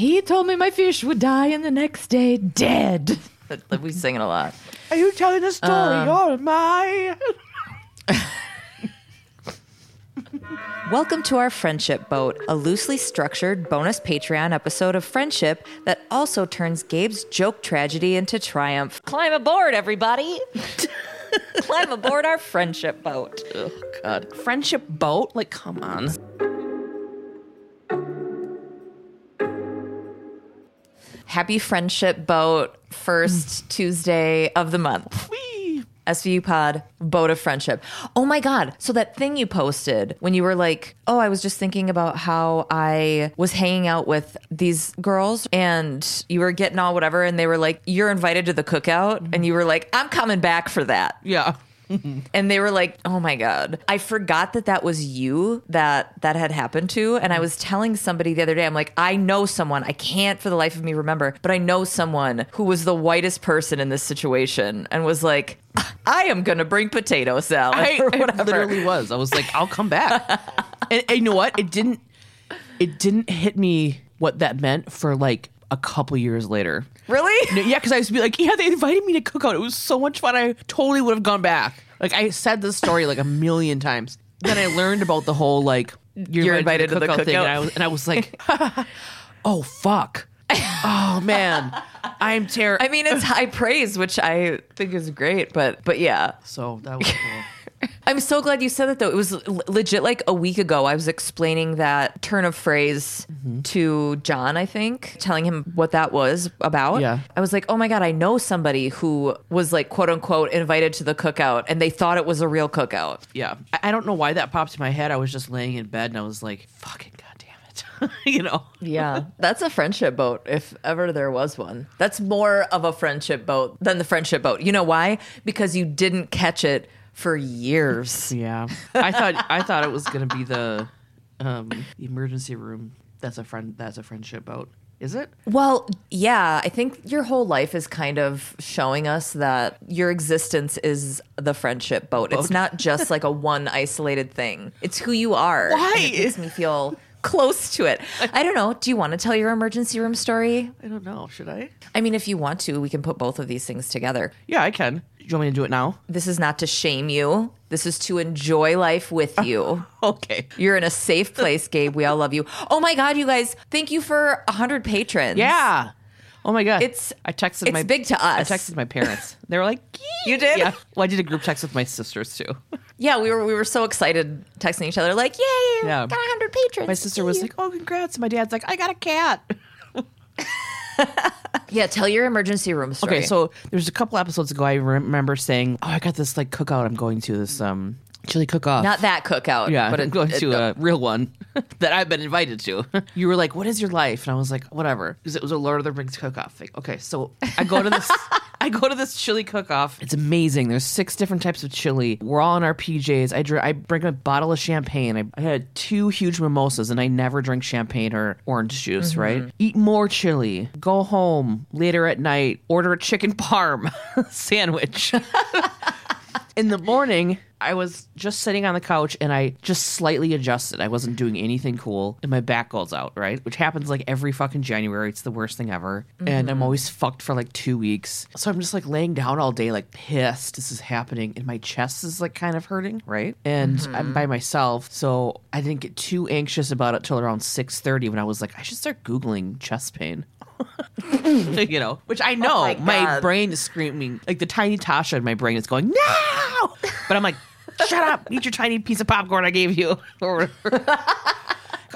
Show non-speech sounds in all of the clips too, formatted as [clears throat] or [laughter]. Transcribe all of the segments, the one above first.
He told me my fish would die and the next day dead. [laughs] we sing it a lot. Are you telling the story or am I? Welcome to our Friendship Boat, a loosely structured bonus Patreon episode of Friendship that also turns Gabe's joke tragedy into triumph. Climb aboard, everybody! [laughs] Climb aboard our Friendship Boat. Oh God, friendship boat? Like, come on. Happy Friendship Boat, first mm. Tuesday of the month. Whee! SVU Pod, Boat of Friendship. Oh my God. So that thing you posted when you were like, oh, I was just thinking about how I was hanging out with these girls and you were getting all whatever. And they were like, you're invited to the cookout. And mm-hmm. you were like, I'm coming back for that. Yeah. [laughs] And they were like, "Oh my god, I forgot that that was you that that had happened to." And I was telling somebody the other day, I'm like, "I know someone. I can't for the life of me remember, but I know someone who was the whitest person in this situation and was like, [laughs] I am gonna bring potato salad I, [laughs] or it whatever." literally was. I was like, I'll come back. and, and you know what? It didn't. It didn't hit me what that meant for like a couple years later. really? No, Yeah, because I used to be like, yeah, they invited me to cook out. It was so much fun. I totally would have gone back. Like I said this story like a million times. Then I learned about the whole like You're invited to the cookout thing, cookout. and I was and I was like, oh fuck, oh man, I'm terrible. I mean, it's high praise, which I think is great, but but yeah. so that was cool. I'm so glad you said that though. It was l- legit like a week ago. I was explaining that turn of phrase mm-hmm. to John, I think, telling him what that was about. Yeah. I was like, oh my God, I know somebody who was like, quote unquote, invited to the cookout and they thought it was a real cookout. Yeah, I, I don't know why that popped in my head. I was just laying in bed and I was like, fucking goddamn it, [laughs] you know. Yeah. That's a friendship boat, if ever there was one. That's more of a friendship boat than the friendship boat. You know why? Because you didn't catch it for years. [laughs] Yeah, I thought I thought it was gonna be the um, emergency room. That's a friend. That's a friendship boat. Is it? Well, yeah, I think your whole life is kind of showing us that your existence is the friendship boat. It's not just like a one isolated thing. It's who you are. Why? And it makes me feel close to it. I don't know. Do you want to tell your emergency room story? I don't know. Should I? I mean, if you want to, we can put both of these things together. Yeah, I can. Do you want me to do it now? This is not to shame you. This is to enjoy life with [laughs] you. Okay. You're in a safe place, Gabe. We all love you. Oh my God, you guys! Thank you for hundred patrons. Yeah. Oh my god. It's- I texted it's my big to us. I texted my parents. [laughs] They were like, You did? Yeah. Well, I did a group text with my sisters too. [laughs] Yeah, we were we were so excited texting each other like, "Yay, Yeah. got hundred patrons!" My sister was like, "Oh, congrats!" My dad's like, "I got a cat." [laughs] "Yeah, tell your emergency room story." Okay, so there's a couple episodes ago I remember saying, "Oh, I got this like cookout. I'm going to this um chili cook off." not that cookout, Yeah, but [laughs] I'm it, going to a uh, real one [laughs] that I've been invited to. [laughs] you were like, "What is your life?" And I was like, "Whatever," because it was a Lord of the Rings cook-off thing. Okay, so I go to this. I go to this chili cook-off. It's amazing. There's six different types of chili. We're all in our PJs. I dr- I bring a bottle of champagne. I, I had two huge mimosas, and I never drink champagne or orange juice. Mm-hmm. Right? Eat more chili. Go home later at night. Order a chicken parm sandwich in the morning, I was just sitting on the couch and I just slightly adjusted. I wasn't doing anything cool, and my back goes out, right? Which happens like every fucking January. It's the worst thing ever. And I'm mm-hmm. always fucked for like two weeks. So I'm just like laying down all day, like pissed this is happening, and my chest is like kind of hurting, right? And mm-hmm. I'm by myself, so I didn't get too anxious about it till around 6:30 when I was like, I should start googling chest pain. [laughs] you know, which I oh know my my, brain is screaming like the tiny Tasha in my brain is going no, but I'm like, shut up, eat your tiny piece of popcorn I gave you. [laughs]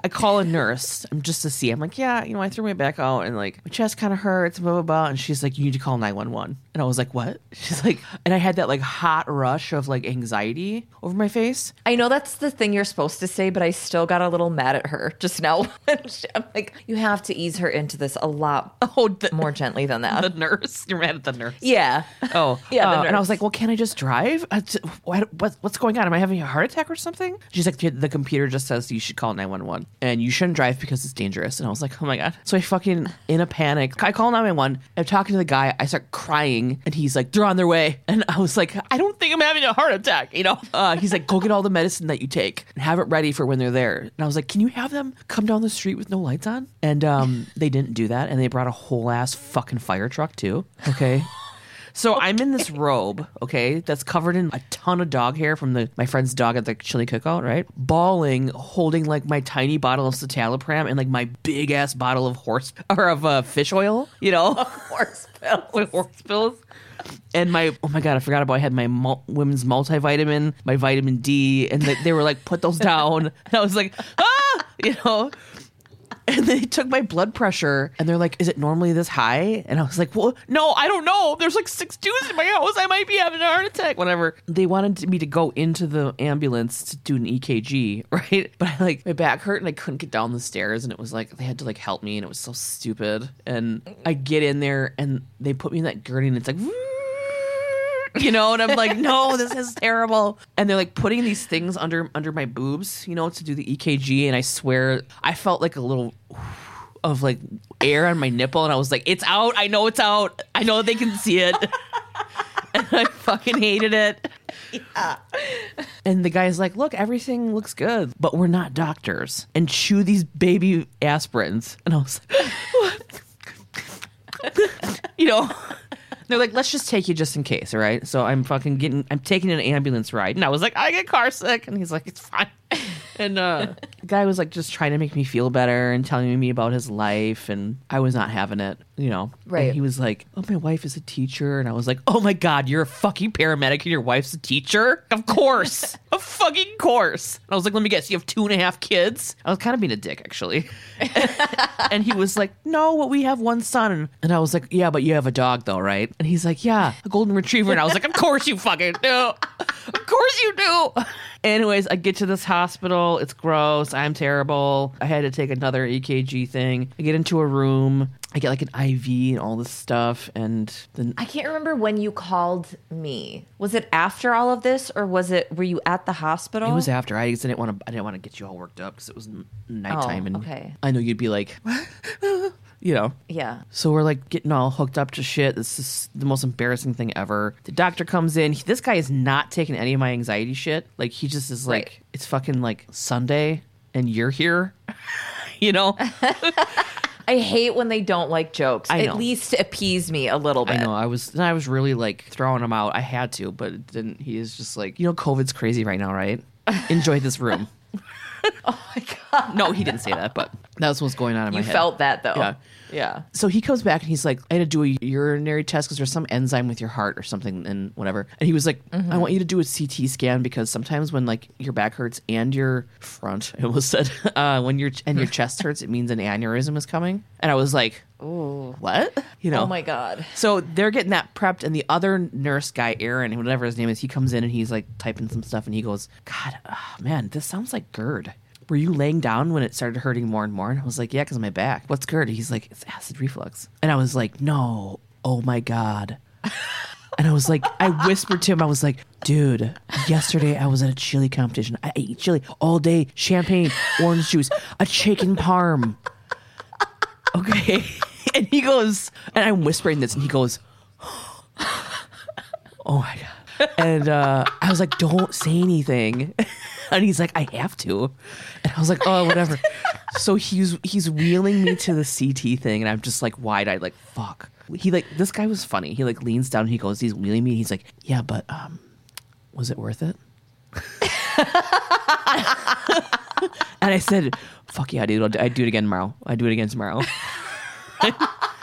I call a nurse I'm just to see. I'm like, yeah, you know, I threw my back out and like my chest kind of hurts, blah blah blah. And she's like, you need to call 911. And I was like, what? [laughs] She's like, and I had that like hot rush of like anxiety over my face. I know that's the thing you're supposed to say, but I still got a little mad at her just now. [laughs] I'm like, you have to ease her into this a lot [laughs] Oh, the, more gently than that. the nurse. You're mad at the nurse. yeah. Oh, Yeah, uh, and I was like, "Well, can I just drive? Uh, what, what, what's going on? Am I having a heart attack or something?" She's like, "The computer just says you should call nine one one, and you shouldn't drive because it's dangerous." And I was like, "Oh my god!" So I fucking in a panic, I call nine one one. I'm talking to the guy. I start crying thing, and he's like, "They're on their way," and I was like, "I don't think I'm having a heart attack," you know. [laughs] Uh, he's like, "Go get all the medicine that you take and have it ready for when they're there." And I was like, "Can you have them come down the street with no lights on?" And um, they didn't do that, and they brought a whole ass fucking fire truck too. Okay. So I'm in this robe, okay, that's covered in a ton of dog hair from the my friend's dog at the chili cookout, right? Bawling, holding like my tiny bottle of citalopram and like my big ass bottle of horse or of uh, fish oil, you know, [laughs] Horse pills. with horse pills. And my oh my god, I forgot about I had my mul- women's multivitamin, my vitamin D, and they, they were like, put those down. And [laughs] I was like, ah, you know. [laughs] And they took my blood pressure and they're like, Is it normally this high? And I was like, Well, no, I don't know. There's like six twos in my house. I might be having a heart attack. Whatever. They wanted me to go into the ambulance to do an EKG, [laughs] right? But I like my back hurt and I couldn't get down the stairs and it was like they had to like help me and it was so stupid. And I get in there and they put me in that gurney and it's like you know and i'm like [laughs] no this is terrible. And they're like putting these things under under my boobs you know to do the ekg and i swear i felt like a little of like air on my nipple and i was like it's out. I know it's out. I know they can see it. [laughs] And i fucking hated it. Yeah. and the guy's like look everything looks good but we're not doctors. And chew these baby aspirins. And i was like [laughs] you know they're like, let's just take you just in case, all right? So I'm fucking getting, I'm taking an ambulance ride, and I was like, I get car sick, and he's like, it's fine. [laughs] And uh, the [laughs] guy was like just trying to make me feel better and telling me about his life, and I was not having it, you know. Right. And he was like, "Oh, my wife is a teacher," and I was like, "Oh my god, you're a fucking paramedic and your wife's a teacher? Of course, [laughs] of fucking course." And I was like, "Let me guess, you have two and a half kids?" I was kind of being a dick, actually. [laughs] and he was like, "No, well, we have one son." And I was like, "Yeah, but you have a dog, though, right?" And he's like, "Yeah, a golden retriever." And I was like, "Of course you fucking do. Of course you do." Anyways, I get to this hospital. It's gross. I'm terrible. I had to take another EKG thing. I get into a room. I get like an IV and all this stuff, and then I can't remember when you called me. Was it after all of this, or was it? Were you at the hospital? it was after. I just didn't want to. I didn't want to get you all worked up because it was n- nighttime, Oh, and okay. I know you'd be like, [laughs] you know. Yeah. So we're like getting all hooked up to shit. This is the most embarrassing thing ever. The doctor comes in. He- this guy is not taking any of my anxiety shit. Like he just is like, Right. it's fucking like Sunday and you're here. [laughs] you know? [laughs] I hate when they don't like jokes. I know. At least appease me a little bit. I know. I was and I was really like throwing him out. I had to, but then. He is just like, you know, COVID's crazy right now, right? [laughs] Enjoy this room. [laughs] Oh my god. No, he didn't say that, but that's what's going on in my head. You felt that though. Yeah. Yeah. So he comes back and he's like, I had to do a urinary test because there's some enzyme with your heart or something and whatever. And he was like, I want you to do a CT scan because sometimes when like your back hurts and your front, [laughs] I almost said, [laughs] uh, when your and your chest hurts, it means an aneurysm is coming. And I was like, Oh, what? You know? Oh my god. So they're getting that prepped, and the other nurse guy, Aaron, whatever his name is, he comes in and he's like typing some stuff, and he goes, "God, ah, man, this sounds like GERD." Were you laying down when it started hurting more and more? And I was like, "Yeah, because my back." What's GERD? He's like, "It's acid reflux," and I was like, "No, oh my god." [laughs] And I was like, I whispered to him, I was like, dude, yesterday I was at a chili competition. I ate chili all day, champagne, orange juice, a chicken parm. Okay. [laughs] And he goes, and I'm whispering this, and he goes, [gasps] oh my God. And uh, I was like, don't say anything. [laughs] And he's like, I have to. And I was like, oh, whatever. So he's he's wheeling me to the CT thing, and I'm just like wide eyed, like fuck. He like this guy was funny. He like leans down, he goes, he's wheeling me. He's like, yeah, but um, was it worth it? [laughs] and I said, fuck yeah, dude. I'll do, I'd do it again tomorrow. I'd do it again tomorrow. [laughs] [laughs]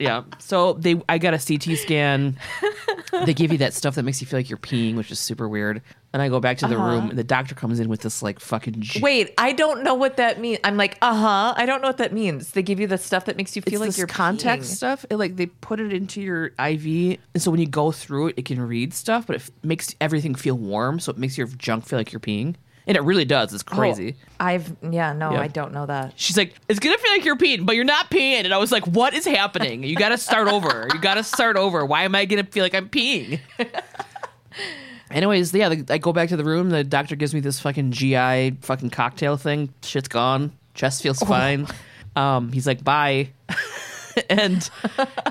yeah. So they, I got a CT scan. [laughs] they give you that stuff that makes you feel like you're peeing, which is super weird. And I go back to the room, and the doctor comes in with this like fucking. G- Wait, I don't know what that means. I'm like, uh huh. I don't know what that means. They give you the stuff that makes you feel it's like you're contact peeing. stuff. It, like they put it into your IV, and so when you go through it, it can read stuff, but it f- makes everything feel warm, so it makes your junk feel like you're peeing, and it really does. It's crazy. Oh, I've yeah no, Yeah. I don't know that. She's like, it's gonna feel like you're peeing, but you're not peeing. And I was like, what is happening? You gotta start over. You gotta start over. Why am I gonna feel like I'm peeing? [laughs] Anyways, yeah, the, I go back to the room. The doctor gives me this fucking GI fucking cocktail thing. Shit's gone. Chest feels fine. Um, he's like, bye. [laughs] and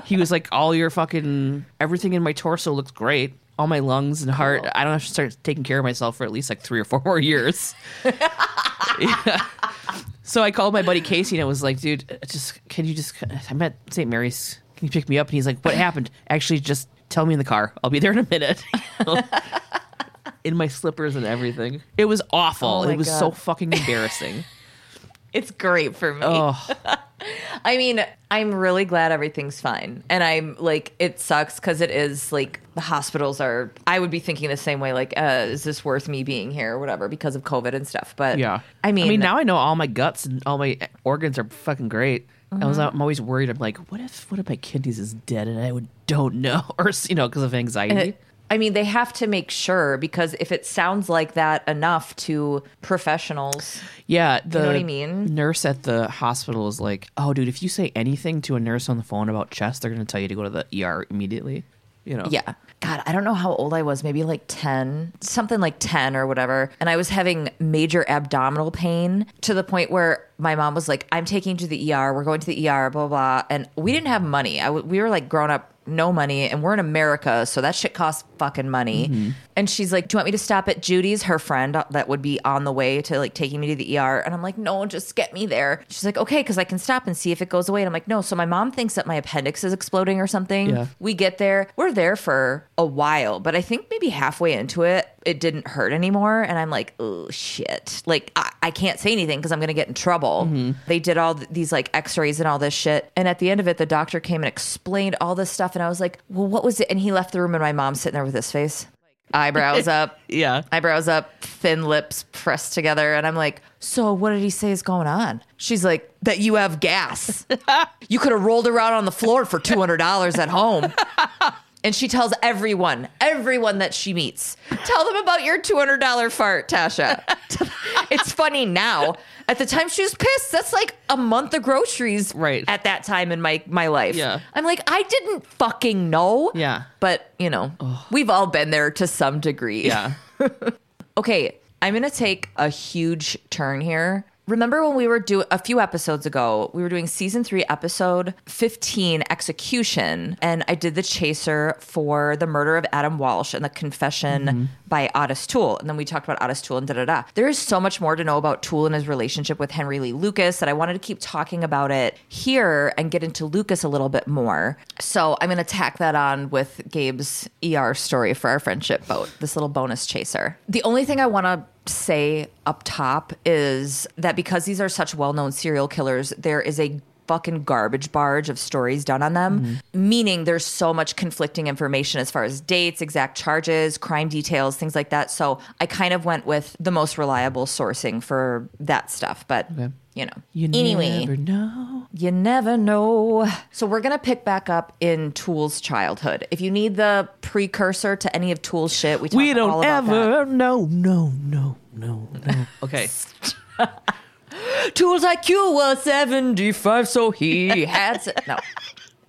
he was like, "All your fucking everything in my torso looks great." All my lungs and heart. I don't have to start taking care of myself for at least like three or four [laughs] more years. Yeah. [laughs] So I called my buddy Casey and I was like, dude, just can you just I'm at St. Mary's. Can you pick me up? And he's like, what happened? Actually, just tell me in the car. I'll be there in a minute. [laughs] in my slippers and everything. It was awful. Oh it was God. so fucking embarrassing. It's great for me. oh, I mean, I'm really glad everything's fine. And I'm like, it sucks because it is like the hospitals are, I would be thinking the same way, like, uh, is this worth me being here or whatever because of COVID and stuff. But yeah. I mean, I mean, now I know all my guts and all my organs are fucking great. I was, Mm-hmm. I'm always worried. I'm like, what if, what if my kidneys is dead and I would, don't know, [laughs] or you know, because of anxiety. I mean, they have to make sure because if it sounds like that enough to professionals, Yeah, the know what I mean? nurse at the hospital is like, "Oh, dude, if you say anything to a nurse on the phone about chest, they're going to tell you to go to the ER immediately." You know? Yeah. God, I don't know how old I was, maybe like 10, something like 10 or whatever. And I was having major abdominal pain to the point where my mom was like, I'm taking you to the ER. We're going to the ER, blah, blah. And we didn't have money. I w- we were like grown up, no money. And we're in America. So that shit costs fucking money. And she's like, Do you want me to stop at Judy's, her friend that would be on the way to like taking me to the ER? And I'm like, No, just get me there. She's like, Okay, because I can stop and see if it goes away. And I'm like, No. So my mom thinks that my appendix is exploding or something. Yeah. We get there. We're there for a while, but I think maybe halfway into it, it didn't hurt anymore. And I'm like, oh, shit. Like, I, I can't say anything because I'm going to get in trouble. Mm-hmm. They did all th- these like x rays and all this shit. And at the end of it, the doctor came and explained all this stuff. And I was like, well, what was it? And he left the room, and my mom's sitting there with his face, eyebrows [laughs] up. Yeah. Eyebrows up, thin lips pressed together. And I'm like, So what did he say is going on? She's like, That you have gas. [laughs] you could have rolled around on the floor for $200 at home. [laughs] And she tells everyone, everyone that she meets, tell them about your $200 fart, Tasha. [laughs] it's funny now. At the time she was pissed. That's like a month of groceries Right. at that time in my, my life. Yeah. I'm like, I didn't fucking know. Yeah. But, you know, we've all been there to some degree. Yeah. [laughs] Okay, I'm going to take a huge turn here. Remember when we were doing a few episodes ago, we were doing season three, episode 15, Execution, and I did the chaser for the murder of Adam Walsh and the confession by Otis Toole. And then we talked about Otis Toole and da da da. There is so much more to know about Toole and his relationship with Henry Lee Lucas that I wanted to keep talking about it here and get into Lucas a little bit more. So I'm going to tack that on with Gabe's ER story for our friendship boat, this little bonus chaser. The only thing I want to say up top is that because these are such well-known serial killers, there is a fucking garbage barge of stories done on them, mm-hmm. meaning there's so much conflicting information as far as dates, exact charges, crime details, things like that. So I kind of went with the most reliable sourcing for that stuff, but you know. You anyway, never know. you never know. So we're gonna pick back up in Toole's childhood. If you need the precursor to any of Toole's shit, we talk We don't about that. ever know. No, no, no, no. [laughs] Okay. Toole's IQ was 75, so he had. se- no.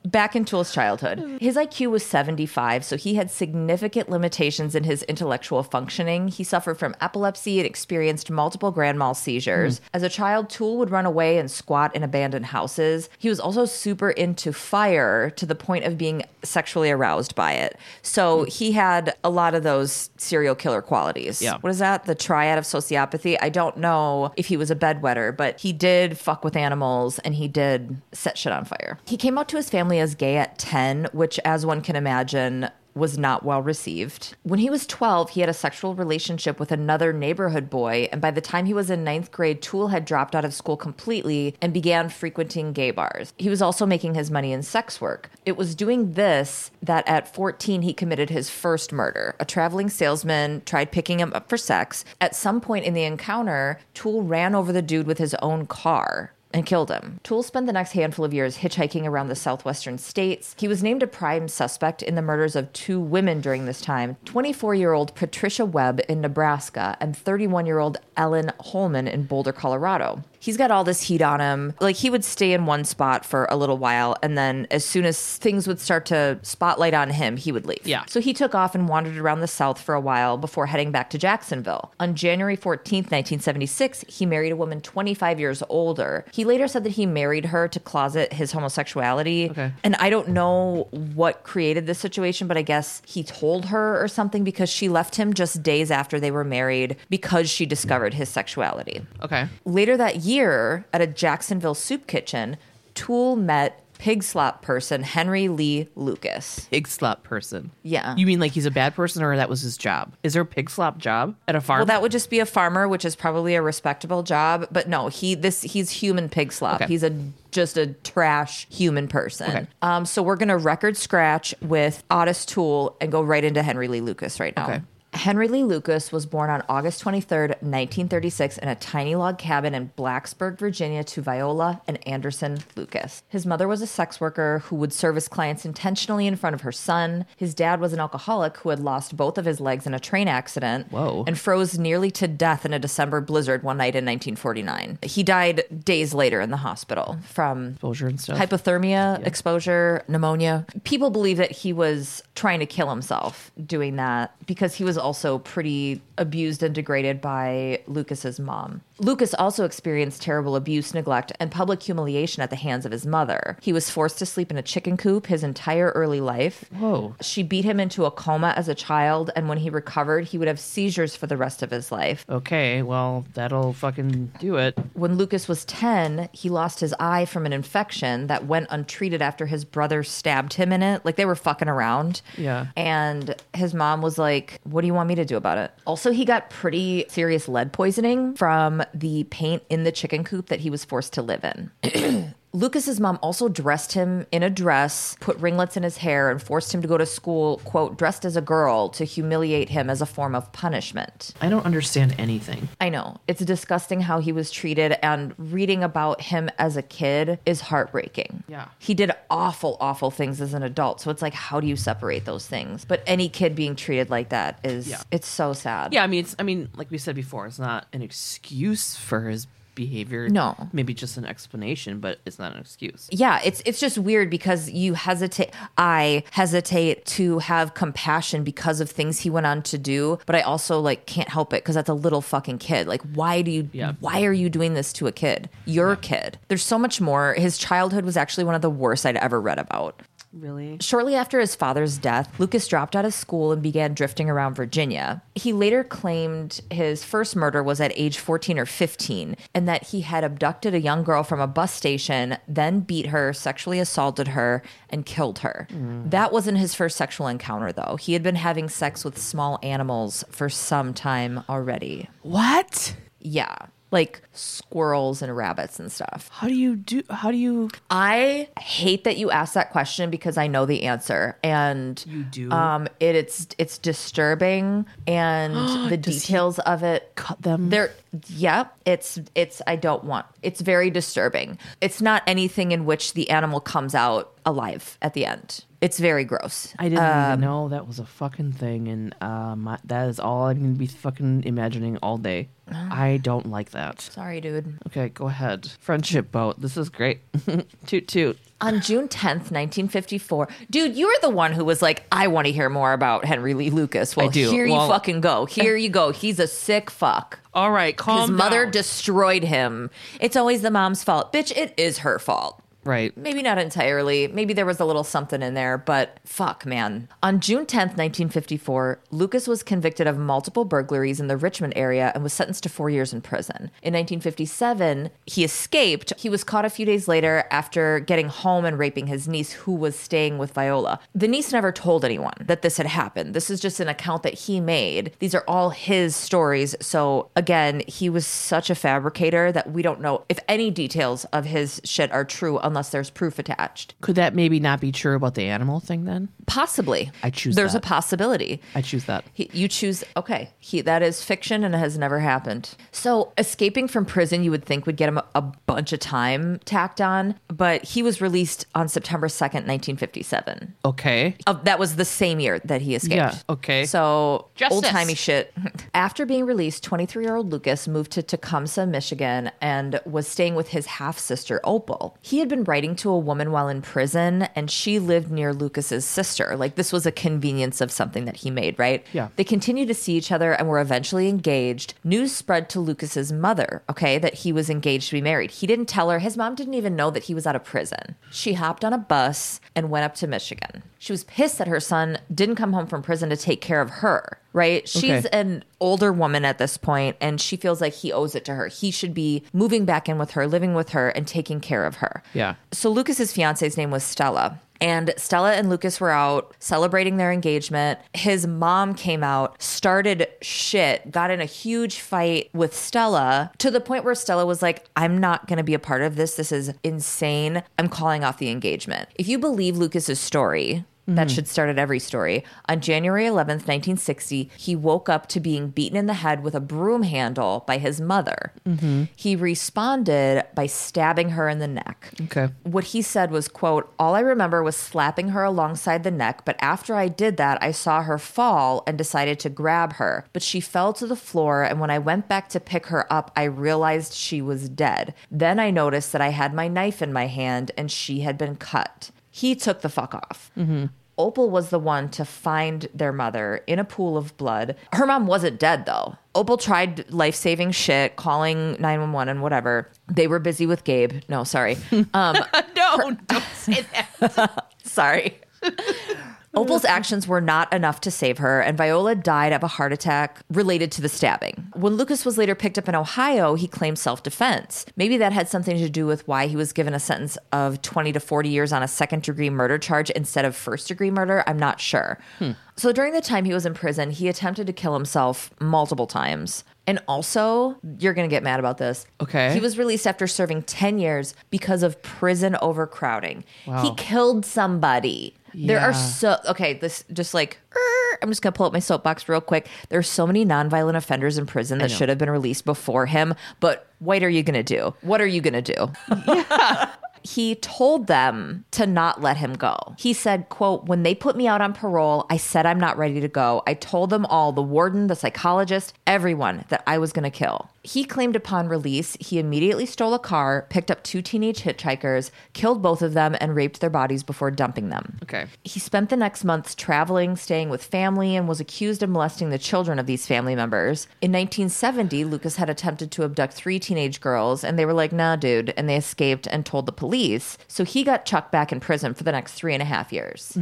Back in Toole's childhood, his IQ was 75, so he had significant limitations in his intellectual functioning. He suffered from epilepsy and experienced multiple grand mal seizures. Mm-hmm. As a child, Toole would run away and squat in abandoned houses. He was also super into fire to the point of being sexually aroused by it. So mm-hmm. he had a lot of those serial killer qualities. Yeah. What is that? The triad of sociopathy? I don't know if he was a bedwetter, but he did fuck with animals and he did set shit on fire. He came out to his family as gay at 10, which, as one can imagine, was not well received. When he was 12, he had a sexual relationship with another neighborhood boy, and by the time he was in ninth grade, Toole had dropped out of school completely and began frequenting gay bars. He was also making his money in sex work. It was doing this that at 14 he committed his first murder. A traveling salesman tried picking him up for sex. At some point in the encounter, Toole ran over the dude with his own car and killed him. Toole spent the next handful of years hitchhiking around the southwestern states. He was named a prime suspect in the murders of two women during this time 24 year old Patricia Webb in Nebraska and 31 year old Ellen Holman in Boulder, Colorado. He's got all this heat on him. Like he would stay in one spot for a little while, and then as soon as things would start to spotlight on him, he would leave. Yeah. So he took off and wandered around the South for a while before heading back to Jacksonville. On January 14th, 1976, he married a woman 25 years older. He He later said that he married her to closet his homosexuality. Okay. And I don't know what created this situation, but I guess he told her or something because she left him just days after they were married because she discovered his sexuality. Okay. Later that year, at a Jacksonville soup kitchen, Toole met pig slop person Henry Lee Lucas. Pig slop person. Yeah. You mean like he's a bad person or that was his job? Is there a pig slop job at a farm? Well, that would just be a farmer, which is probably a respectable job. But no, he this he's human pig slop. Okay. He's a just a trash human person. Okay. Um, so we're gonna record scratch with Otis Toole and go right into Henry Lee Lucas right now. Okay. Henry Lee Lucas was born on August 23rd, 1936, in a tiny log cabin in Blacksburg, Virginia, to Viola and Anderson Lucas. His mother was a sex worker who would service clients intentionally in front of her son. His dad was an alcoholic who had lost both of his legs in a train accident Whoa. and froze nearly to death in a December blizzard one night in 1949. He died days later in the hospital from exposure and stuff. hypothermia, exposure, pneumonia. People believe that he was trying to kill himself doing that because he was also pretty abused and degraded by Lucas's mom. Lucas also experienced terrible abuse, neglect, and public humiliation at the hands of his mother. He was forced to sleep in a chicken coop his entire early life. Whoa. She beat him into a coma as a child, and when he recovered, he would have seizures for the rest of his life. Okay, well, that'll fucking do it. When Lucas was 10, he lost his eye from an infection that went untreated after his brother stabbed him in it. Like they were fucking around. Yeah. And his mom was like, What do you want me to do about it? Also, he got pretty serious lead poisoning from the paint in the chicken coop that he was forced to live in. [clears throat] Lucas's mom also dressed him in a dress, put ringlets in his hair, and forced him to go to school, quote, dressed as a girl to humiliate him as a form of punishment. I don't understand anything. I know. It's disgusting how he was treated, and reading about him as a kid is heartbreaking. Yeah. He did awful, awful things as an adult. So it's like, how do you separate those things? But any kid being treated like that is, Yeah. it's so sad. Yeah, I mean, it's. I mean, like we said before, it's not an excuse for his behavior. No. maybe just an explanation, but it's not an excuse. Yeah, it's it's just weird because you hesitate. I hesitate to have compassion because of things he went on to do, but I also like can't help it because that's a little fucking kid. Like, why do you? Yeah. Why are you doing this to a kid? Your kid. There's so much more. His childhood was actually one of the worst I'd ever read about. Really? Shortly after his father's death, Lucas dropped out of school and began drifting around Virginia. He later claimed his first murder was at age 14 or 15 and that he had abducted a young girl from a bus station, then beat her, sexually assaulted her, and killed her. Mm. That wasn't his first sexual encounter, though. He had been having sex with small animals for some time already. What? Yeah, like squirrels and rabbits and stuff. How do you do? How do you? I hate that you asked that question because I know the answer, and You do? Um, it, it's it's disturbing, and [gasps] the Does details of it. cut them? They're yep. It's it's I don't want. It's very disturbing. It's not anything in which the animal comes out alive at the end. It's very gross. I didn't Um, even know that was a fucking thing, and I- that is all I'm gonna be fucking imagining all day. [sighs] I don't like that. Sorry, dude. Okay, go ahead. Friendship boat. This is great. [laughs] toot toot. On June 10th, 1954, dude, you were the one who was like, I want to hear more about Henry Lee Lucas. Well, I do. here Well- you fucking go. Here you go. He's a sick fuck. All right, calm His mother destroyed him. It's always the mom's fault. Bitch, it is her fault. Right. Maybe not entirely. Maybe there was a little something in there, but fuck, man. On June 10th, 1954, Lucas was convicted of multiple burglaries in the Richmond area and was sentenced to four years in prison. In 1957, he escaped. He was caught a few days later after getting home and raping his niece, who was staying with Viola. The niece never told anyone that this had happened. This is just an account that he made. These are all his stories. So, again, he was such a fabricator that we don't know if any details of his shit are true unless there's proof attached. Could that maybe not be true about the animal thing then? Possibly. I choose There's that. a possibility. I choose that. He, you choose okay. He that is fiction and it has never happened. So escaping from prison, you would think would get him a, a bunch of time tacked on, but he was released on September second, nineteen fifty seven. Okay. Uh, that was the same year that he escaped. Yeah, okay. So old timey shit. [laughs] After being released, 23 year old Lucas moved to Tecumseh, Michigan, and was staying with his half sister Opal. He had been been writing to a woman while in prison, and she lived near Lucas's sister. Like this was a convenience of something that he made, right? Yeah. They continued to see each other and were eventually engaged. News spread to Lucas's mother, okay, that he was engaged to be married. He didn't tell her. His mom didn't even know that he was out of prison. She hopped on a bus and went up to Michigan. She was pissed that her son didn't come home from prison to take care of her, right? She's Okay. an older woman at this point and she feels like he owes it to her. He should be moving back in with her, living with her and taking care of her. Yeah. So Lucas's fiance's name was Stella. And Stella and Lucas were out celebrating their engagement. His mom came out, started shit, got in a huge fight with Stella to the point where Stella was like, I'm not going to be a part of this. This is insane. I'm calling off the engagement. If you believe Lucas's story, that mm-hmm. should start at every story. On January 11th, 1960, he woke up to being beaten in the head with a broom handle by his mother. Mm-hmm. He responded by stabbing her in the neck. Okay. What he said was, quote, all I remember was slapping her alongside the neck, but after I did that, I saw her fall and decided to grab her. But she fell to the floor, and when I went back to pick her up, I realized she was dead. Then I noticed that I had my knife in my hand and she had been cut. He took the fuck off. Opal was the one to find their mother in a pool of blood. Her mom wasn't dead though. Opal tried life saving shit, calling 911 and whatever. They were busy with Gabe. No, sorry. [laughs] Um, No, don't say that. [laughs] sorry. [laughs] Opal's actions were not enough to save her, and Viola died of a heart attack related to the stabbing. When Lucas was later picked up in Ohio, he claimed self defense. Maybe that had something to do with why he was given a sentence of 20 to 40 years on a second degree murder charge instead of first degree murder. I'm not sure. Hmm. So during the time he was in prison, he attempted to kill himself multiple times. And also, you're going to get mad about this. Okay. He was released after serving 10 years because of prison overcrowding. Wow. He killed somebody. There are so okay. This just like er, I'm just gonna pull up my soapbox real quick. There's so many nonviolent offenders in prison that should have been released before him. But what are you gonna do? What are you gonna do? [laughs] he told them to not let him go. He said, quote, when they put me out on parole, I said I'm not ready to go. I told them all, the warden, the psychologist, everyone that I was going to kill. He claimed upon release, he immediately stole a car, picked up two teenage hitchhikers, killed both of them, and raped their bodies before dumping them. Okay. He spent the next months traveling, staying with family, and was accused of molesting the children of these family members. In 1970, Lucas had attempted to abduct three teenage girls, and they were like, nah, dude, and they escaped and told the police. So he got chucked back in prison for the next three and a half years.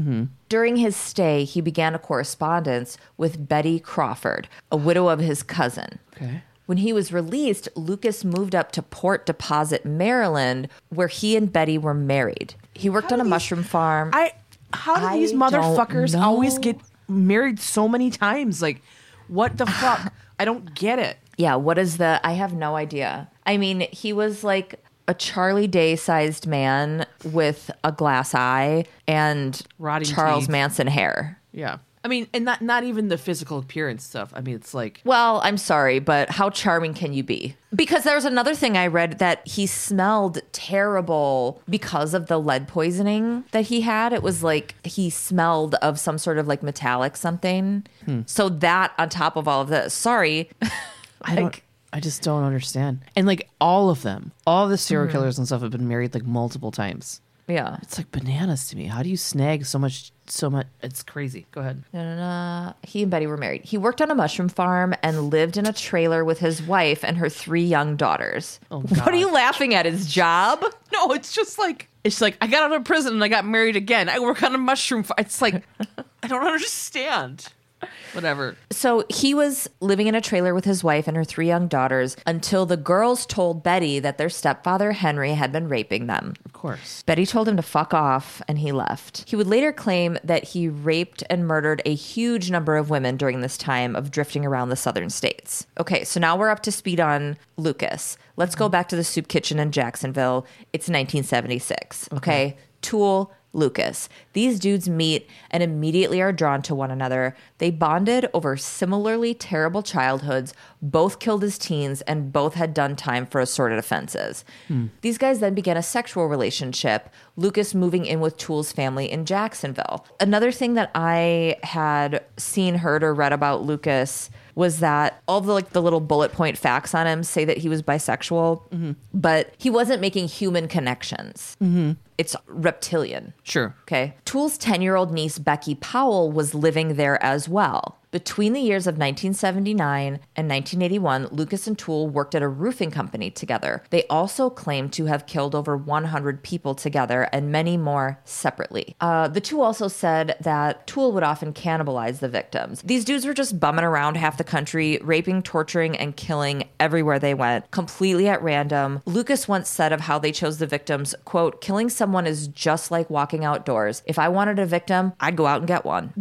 During his stay, he began a correspondence with Betty Crawford, a widow of his cousin. Okay. When he was released, Lucas moved up to Port Deposit, Maryland, where he and Betty were married. He worked on a mushroom farm. I how do I these motherfuckers always get married so many times? Like, what the fuck? [sighs] I don't get it. Yeah, what is the? I have no idea. I mean, he was like a Charlie Day sized man with a glass eye and Rotting Charles teeth. Manson hair. Yeah. I mean, and not not even the physical appearance stuff. I mean, it's like Well, I'm sorry, but how charming can you be? Because there was another thing I read that he smelled terrible because of the lead poisoning that he had. It was like he smelled of some sort of like metallic something. Hmm. So that on top of all of this, sorry. I don't. I just don't understand. And like all of them, all the serial killers and stuff have been married like multiple times. yeah. It's like bananas to me. How do you snag so much? So much. It's crazy. Go ahead. Uh, he and Betty were married. He worked on a mushroom farm and lived in a trailer with his wife and her three young daughters. Oh, [laughs] what are you laughing at? His job? [laughs] No, it's just like it's like I got out of prison and I got married again. I work on a mushroom. Farm. It's like [laughs] I don't understand. [laughs] Whatever. So he was living in a trailer with his wife and her three young daughters until the girls told Betty that their stepfather Henry had been raping them. Of course. Betty told him to fuck off and he left. He would later claim that he raped and murdered a huge number of women during this time of drifting around the southern states. Okay, so now we're up to speed on Lucas. Let's go mm-hmm. back to the soup kitchen in Jacksonville. It's 1976. Okay. Toole, Lucas. These dudes meet and immediately are drawn to one another. They bonded over similarly terrible childhoods, both killed as teens, and both had done time for assorted offenses. Hmm. These guys then began a sexual relationship, Lucas moving in with Toole's family in Jacksonville. Another thing that I had seen, heard, or read about Lucas was that all the like the little bullet point facts on him say that he was bisexual, mm-hmm. but he wasn't making human connections. Mm-hmm. It's reptilian. Sure. Okay. Toole's 10 year old niece, Becky Powell, was living there as well. Between the years of 1979 and 1981, Lucas and Toole worked at a roofing company together. They also claimed to have killed over 100 people together and many more separately. Uh, the two also said that Toole would often cannibalize the victims. These dudes were just bumming around half the country, raping, torturing, and killing everywhere they went, completely at random. Lucas once said of how they chose the victims, quote, killing someone is just like walking outdoors. If I wanted a victim, I'd go out and get one.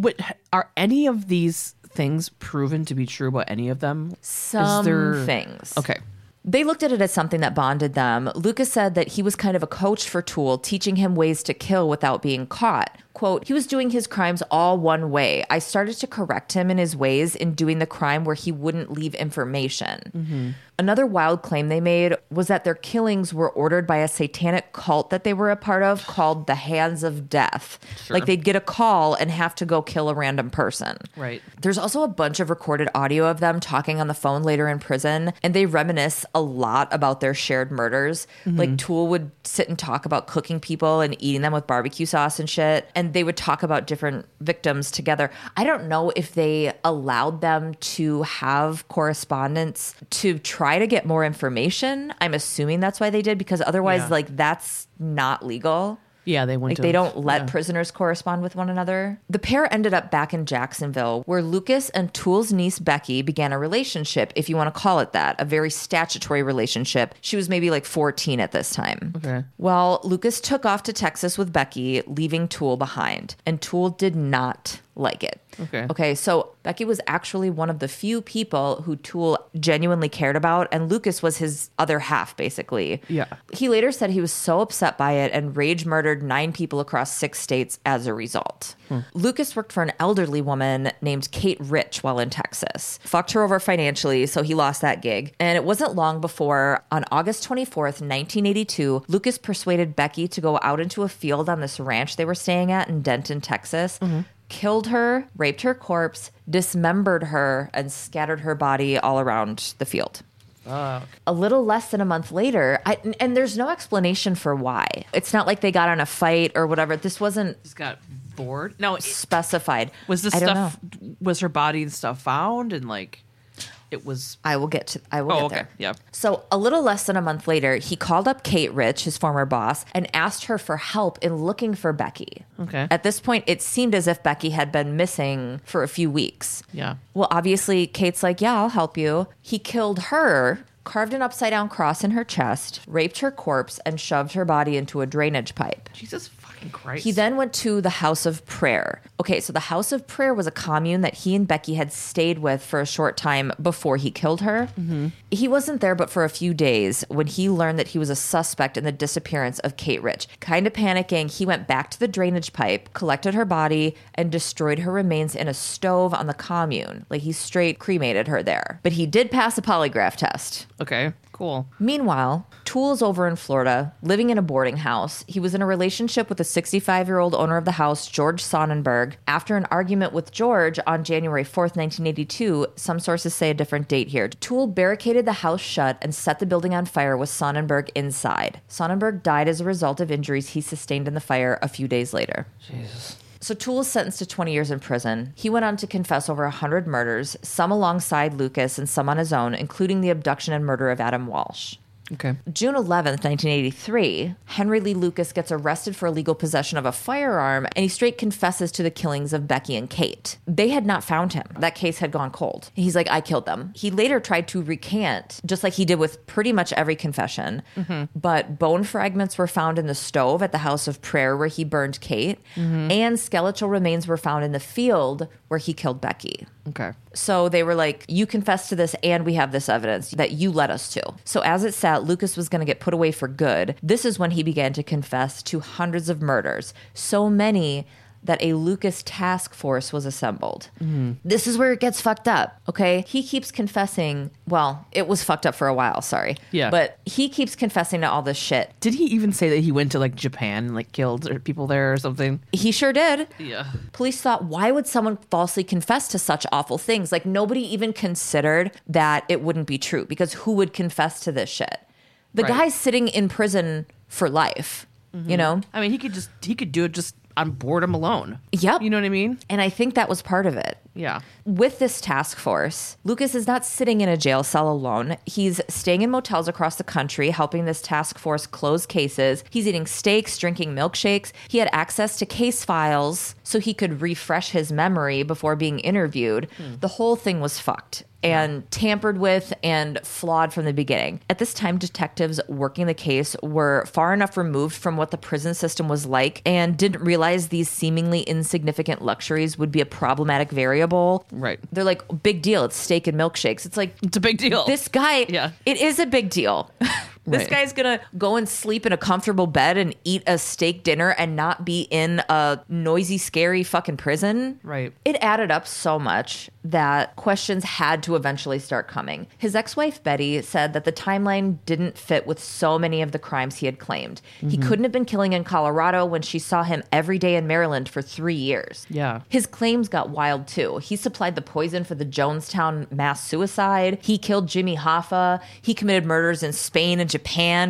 Are any of these things proven to be true about any of them? Some there- things. Okay. They looked at it as something that bonded them. Lucas said that he was kind of a coach for Toole, teaching him ways to kill without being caught. Quote, he was doing his crimes all one way. I started to correct him in his ways in doing the crime where he wouldn't leave information. Mm-hmm. Another wild claim they made was that their killings were ordered by a satanic cult that they were a part of called the Hands of Death. Like they'd get a call and have to go kill a random person. Right. There's also a bunch of recorded audio of them talking on the phone later in prison, and they reminisce a lot about their shared murders. Like mm-hmm. Toole would sit and talk about cooking people and eating them with barbecue sauce and shit, and they would talk about different victims together. I don't know if they allowed them to have correspondence to try to get more information. I'm assuming that's why they did, because otherwise, Yeah. like, that's not legal. Yeah, they went to jail. Like they don't let yeah. prisoners correspond with one another. The pair ended up back in Jacksonville, where Lucas and Toole's niece Becky began a relationship, if you want to call it that, a very statutory relationship. She was maybe like 14 at this time. Okay. Well, Lucas took off to Texas with Becky, leaving Toole behind, and Toole did not like it. Okay. Okay, so Becky was actually one of the few people who Toole genuinely cared about, and Lucas was his other half, basically. Yeah. He later said he was so upset by it and rage murdered nine people across six states as a result. Hmm. Lucas worked for an elderly woman named Kate Rich while in Texas. Fucked her over financially, so he lost that gig. And it wasn't long before, on August 24th, 1982, Lucas persuaded Becky to go out into a field on this ranch they were staying at in Denton, Texas. Mm-hmm. Killed her, raped her corpse, dismembered her, and scattered her body all around the field. Fuck. a little less than a month later I, and there's no explanation for why. It's not like they got on a fight or whatever. This wasn't Just got bored. No, it, specified. Was this I stuff was her body and stuff found and like it was i will get to i will Oh, get okay. there Yeah. so a little less than a month later he called up kate rich his former boss and asked her for help in looking for becky Okay. at this point it seemed as if becky had been missing for a few weeks Yeah. Well, obviously, Kate's like, Yeah, I'll help you. He killed her, carved an upside down cross in her chest, raped her corpse, and shoved her body into a drainage pipe. Jesus fucking Christ. He then went to the House of Prayer. Okay, so the House of Prayer was a commune that he and Becky had stayed with for a short time before he killed her. Mm-hmm. He wasn't there but for a few days when he learned that he was a suspect in the disappearance of Kate Rich. Kind of panicking, he went back to the drainage pipe, collected her body, and destroyed her remains in a stove on the commune. Like he straight cremated her there. But he did pass a polygraph test. Okay. Cool. Meanwhile, Toole's over in Florida, living in a boarding house. He was in a relationship with a 65 year old owner of the house, George Sonnenberg. After an argument with George on January 4th, 1982, some sources say a different date here, Toole barricaded the house shut and set the building on fire with Sonnenberg inside. Sonnenberg died as a result of injuries he sustained in the fire a few days later. Jesus. So Toole is sentenced to 20 years in prison. He went on to confess over 100 murders, some alongside Lucas and some on his own, including the abduction and murder of Adam Walsh. Okay. June 11th, 1983, Henry Lee Lucas gets arrested for illegal possession of a firearm and he straight confesses to the killings of Becky and Kate. They had not found him. That case had gone cold. He's like, I killed them. He later tried to recant, just like he did with pretty much every confession, mm-hmm. but bone fragments were found in the stove at the house of prayer where he burned Kate, mm-hmm. and skeletal remains were found in the field where he killed Becky. Okay. So they were like, You confess to this, and we have this evidence that you led us to. So as it sat, that Lucas was going to get put away for good, this is when he began to confess to hundreds of murders. So many that a Lucas task force was assembled. Mm-hmm. This is where it gets fucked up, okay? He keeps confessing, well, it was fucked up for a while, sorry. Yeah. But he keeps confessing to all this shit. Did he even say that he went to like Japan and like killed er, people there or something? He sure did. Yeah. Police thought, why would someone falsely confess to such awful things? Like, nobody even considered that it wouldn't be true because who would confess to this shit? The Right. guy's sitting in prison for life, you mm-hmm. know? I mean, he could just he could do it just on boredom alone. Yep. You know what I mean? And I think that was part of it. Yeah. With this task force, Lucas is not sitting in a jail cell alone. He's staying in motels across the country, helping this task force close cases. He's eating steaks, drinking milkshakes. He had access to case files so he could refresh his memory before being interviewed. Hmm. The whole thing was fucked and tampered with and flawed from the beginning. At this time, detectives working the case were far enough removed from what the prison system was like and didn't realize these seemingly insignificant luxuries would be a problematic variable. Right. They're like, big deal. It's steak and milkshakes. It's like, It's a big deal. this guy, Yeah. it is a big deal. [laughs] this Right. guy's gonna go and sleep in a comfortable bed and eat a steak dinner and not be in a noisy, scary fucking prison. Right. It added up so much that questions had to eventually start coming. His ex wife, Betty, said that the timeline didn't fit with so many of the crimes he had claimed. He Mm-hmm. couldn't have been killing in Colorado when she saw him every day in Maryland for three years. Yeah. His claims got wild too. He supplied the poison for the Jonestown mass suicide. He killed Jimmy Hoffa. He committed murders in Spain and Japan,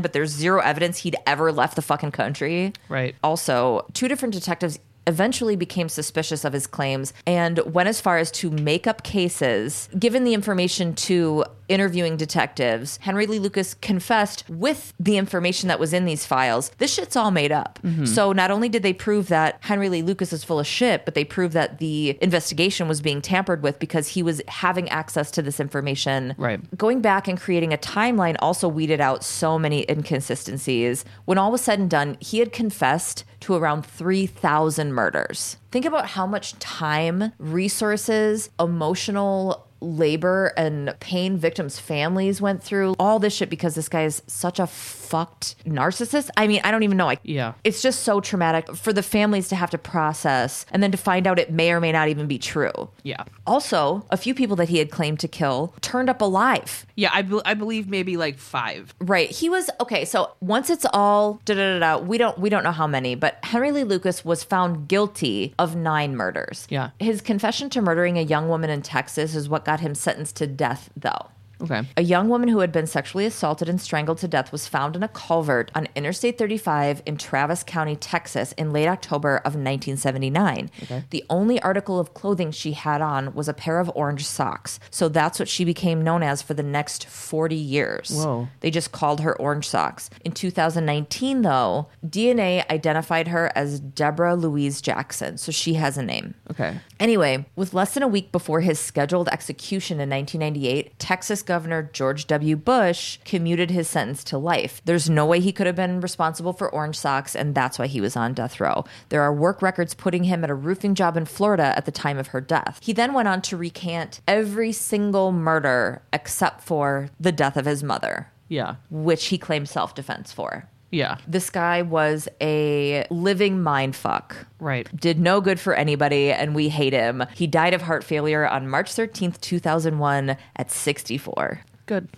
but there's zero evidence he'd ever left the fucking country. Right. Also, two different detectives eventually became suspicious of his claims and went as far as to make up cases. Given the information to interviewing detectives, Henry Lee Lucas confessed with the information that was in these files. This shit's all made up. Mm-hmm. So not only did they prove that Henry Lee Lucas is full of shit, but they proved that the investigation was being tampered with because he was having access to this information. Right. Going back and creating a timeline also weeded out so many inconsistencies. When all was said and done, he had confessed to around 3,000 murders. Think about how much time, resources, emotional labor and pain victims' families went through. All this shit because this guy is such a fucked narcissist. I mean, I don't even know. I, Yeah. It's just so traumatic for the families to have to process and then to find out it may or may not even be true. Yeah. Also, a few people that he had claimed to kill turned up alive. Yeah, I, be- I believe maybe like five. Right. He was okay, so once it's all da da da da, we don't we don't know how many, but Henry Lee Lucas was found guilty of 9 murders. Yeah. His confession to murdering a young woman in Texas is what got him sentenced to death though. Okay. A young woman who had been sexually assaulted and strangled to death was found in a culvert on Interstate 35 in Travis County, Texas, in late October of 1979. The only article of clothing she had on was a pair of orange socks. So that's what she became known as for the next 40 years. Whoa. They just called her Orange Socks. In 2019, though, DNA identified her as Deborah Louise Jackson. So she has a name. Okay. Anyway, with less than a week before his scheduled execution in 1998, Texas Governor George W. Bush commuted his sentence to life. There's no way he could have been responsible for orange socks, and that's why he was on death row. There are work records putting him at a roofing job in Florida at the time of her death. He then went on to recant every single murder except for the death of his mother, Yeah. which he claimed self defense for. Yeah. This guy was a living mind fuck Right. did no good for anybody and we hate him. He died of heart failure on March 13th, 2001 at 64. Good.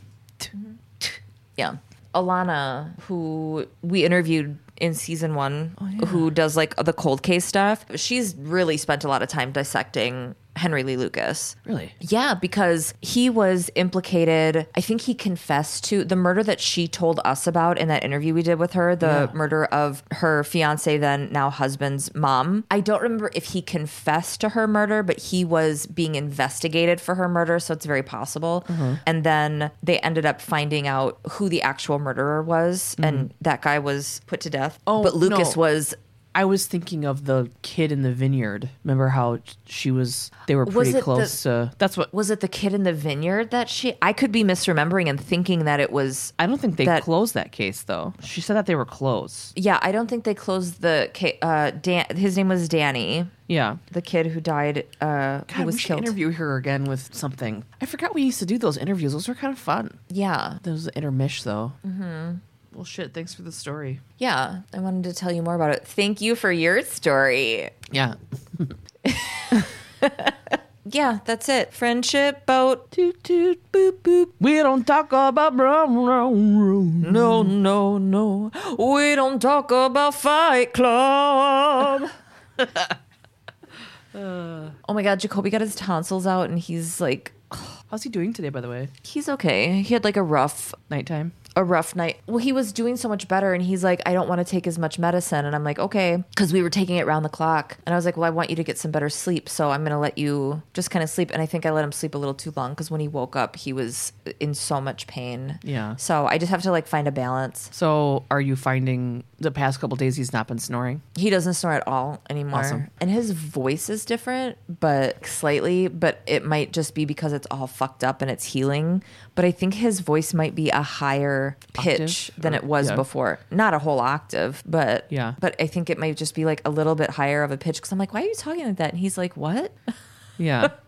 Yeah. Alana, who we interviewed in season one, oh, who does like the cold case stuff, she's really spent a lot of time dissecting Henry Lee Lucas. Really? Yeah, because he was implicated. I think he confessed to the murder that she told us about in that interview we did with her, the Yeah. murder of her fiance, then now husband's mom. I don't remember if he confessed to her murder, but he was being investigated for her murder, so it's very possible. Mm-hmm. And then they ended up finding out who the actual murderer was, and that guy was put to death. Oh, but Lucas no. was I was thinking of the kid in the vineyard. Remember how she was? They were pretty it the- close to. That's what. Was it the kid in the vineyard that she? I could be misremembering and thinking that it was. I don't think they That- closed that case though. She said that they were close. Yeah, I don't think they closed the. ca- Uh, Dan, his name was Danny, Yeah. the kid who died. Uh, who God, was we should killed. interview her again with something. I forgot we used to do those interviews. Those were kind of fun. Yeah, Those intermish though. Mm-hmm. Well, shit. Thanks for the story. yeah. I wanted to tell you more about it. Thank you for your story. Yeah. [laughs] Yeah, that's it. Friendship boat. Toot toot boop boop. We don't talk about brown brown. No, no, no. We don't talk about Fight Club. [laughs] Uh. oh my God, Jacoby got his tonsils out and he's like, How's he doing today, by the way? he's okay. He had like a rough Nighttime. A rough night. Well, he was doing so much better, and he's like, I don't want to take as much medicine. And I'm like, okay, because we were taking it round the clock. And I was like, well, I want you to get some better sleep, so I'm going to let you just kind of sleep. And I think I let him sleep a little too long because when he woke up, he was in so much pain. Yeah. So I just have to like find a balance. So, are you finding the past couple days he's not been snoring? He doesn't snore at all anymore. Awesome. And his voice is different, but slightly, but it might just be because it's all fucked up and it's healing. But I think his voice might be a higher pitch Octave? than Or- it was yeah. before. Not a whole octave, but Yeah. But I think it might just be like a little bit higher of a pitch because I'm like, why are you talking like that? And he's like, what? Yeah. [laughs]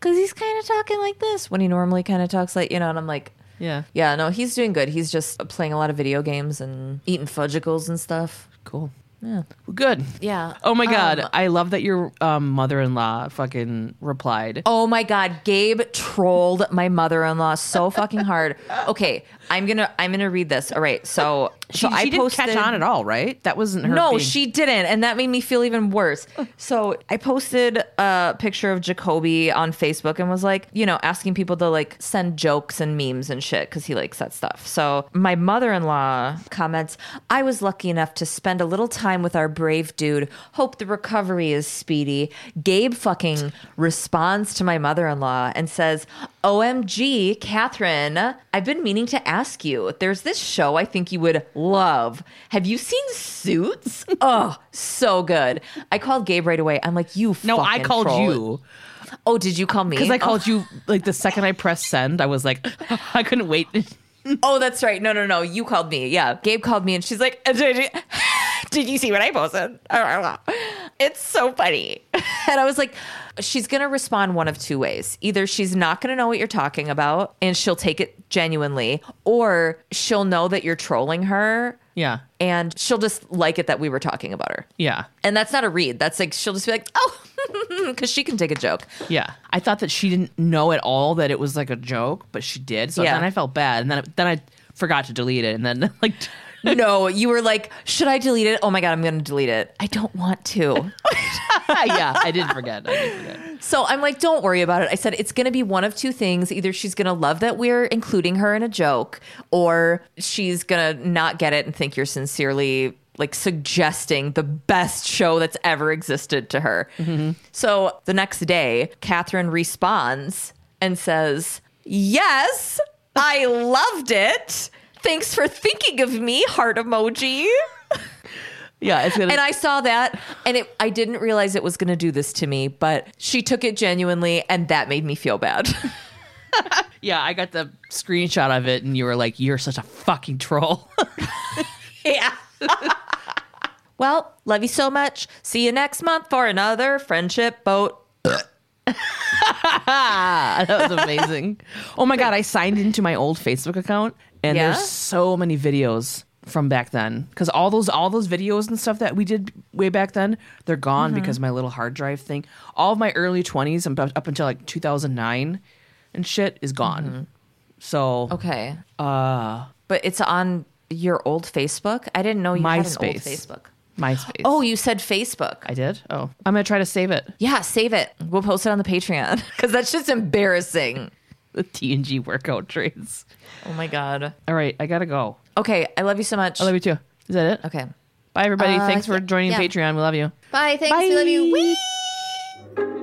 Because he's kind of talking like this when he normally kind of talks like you know. And I'm like, yeah. yeah, no, he's doing good. He's just playing a lot of video games and eating fudgicles and stuff. Cool. Yeah, Well, good. yeah. Oh my god, Um, I love that your um, mother-in-law fucking replied. Oh my god, Gabe trolled my mother-in-law so fucking hard. Okay, I'm gonna I'm gonna read this. All right, so she, so I she didn't posted catch on at all, right? That wasn't her. No, being- she didn't, and that made me feel even worse. So I posted a picture of Jacoby on Facebook and was like, you know, asking people to like send jokes and memes and shit because he likes that stuff. So my mother-in-law comments, "I was lucky enough to spend a little time with our brave dude. Hope the recovery is speedy." Gabe fucking responds to my mother-in-law and says, "OMG, Catherine, I've been meaning to ask you. There's this show I think you would love. Have you seen Suits? [laughs] oh, so good. I called Gabe right away. I'm like, you. No, I called troll. you Oh, did you call me? because I Oh. called you like the second I pressed send. I was like, [laughs] I couldn't wait. [laughs] Oh, that's right. No, no, no. You called me. Yeah. Gabe called me and she's like, did you, see what I posted? It's so funny. And I was like, she's going to respond one of two ways. Either she's not going to know what you're talking about and she'll take it genuinely, or she'll know that you're trolling her Yeah, and she'll just like it that we were talking about her. yeah, And that's not a read. That's like, she'll just be like, oh, [laughs] because she can take a joke. yeah. I thought that she didn't know at all that it was like a joke, but she did. So Yeah. then I felt bad, and then then I forgot to delete it, and then [laughs] like. No, you were like, should I delete it? Oh my God, I'm going to delete it. I don't want to. [laughs] yeah, I did forget. I did forget. So I'm like, don't worry about it. I said it's going to be one of two things. Either she's going to love that we're including her in a joke, or she's going to not get it and think you're sincerely like suggesting the best show that's ever existed to her. Mm-hmm. So the next day, Catherine responds and says, Yes, I loved it. Thanks for thinking of me, heart emoji. Yeah, it's gonna. And I saw that, and it, I didn't realize it was going to do this to me, but she took it genuinely, and that made me feel bad. [laughs] yeah, I got the screenshot of it, and you were like, "You're such a fucking troll." [laughs] yeah. [laughs] well, love you so much. See you next month for another friendship boat. that was amazing. oh my god, I signed into my old Facebook account and Yeah? there's so many videos from back then cuz all those all those videos and stuff that we did way back then, they're gone Mm-hmm. because my little hard drive thing. All of my early 20s and up up until like 2009 and shit is gone. Mm-hmm. So, Okay. uh But it's on your old Facebook? I didn't know you had an old MySpace. Facebook. MySpace. Oh, you said Facebook. I did? Oh. I'm going to try to save it. yeah, save it. We'll post it on the Patreon [laughs] because that's just embarrassing. [laughs] The TNG workout trades. Oh my God. All right, I got to go. Okay. I love you so much. I love you too. Is that it? Okay. Bye everybody. Uh, Thanks for joining yeah. Patreon. We love you. Bye. Thanks. We love you. Bye. Whee!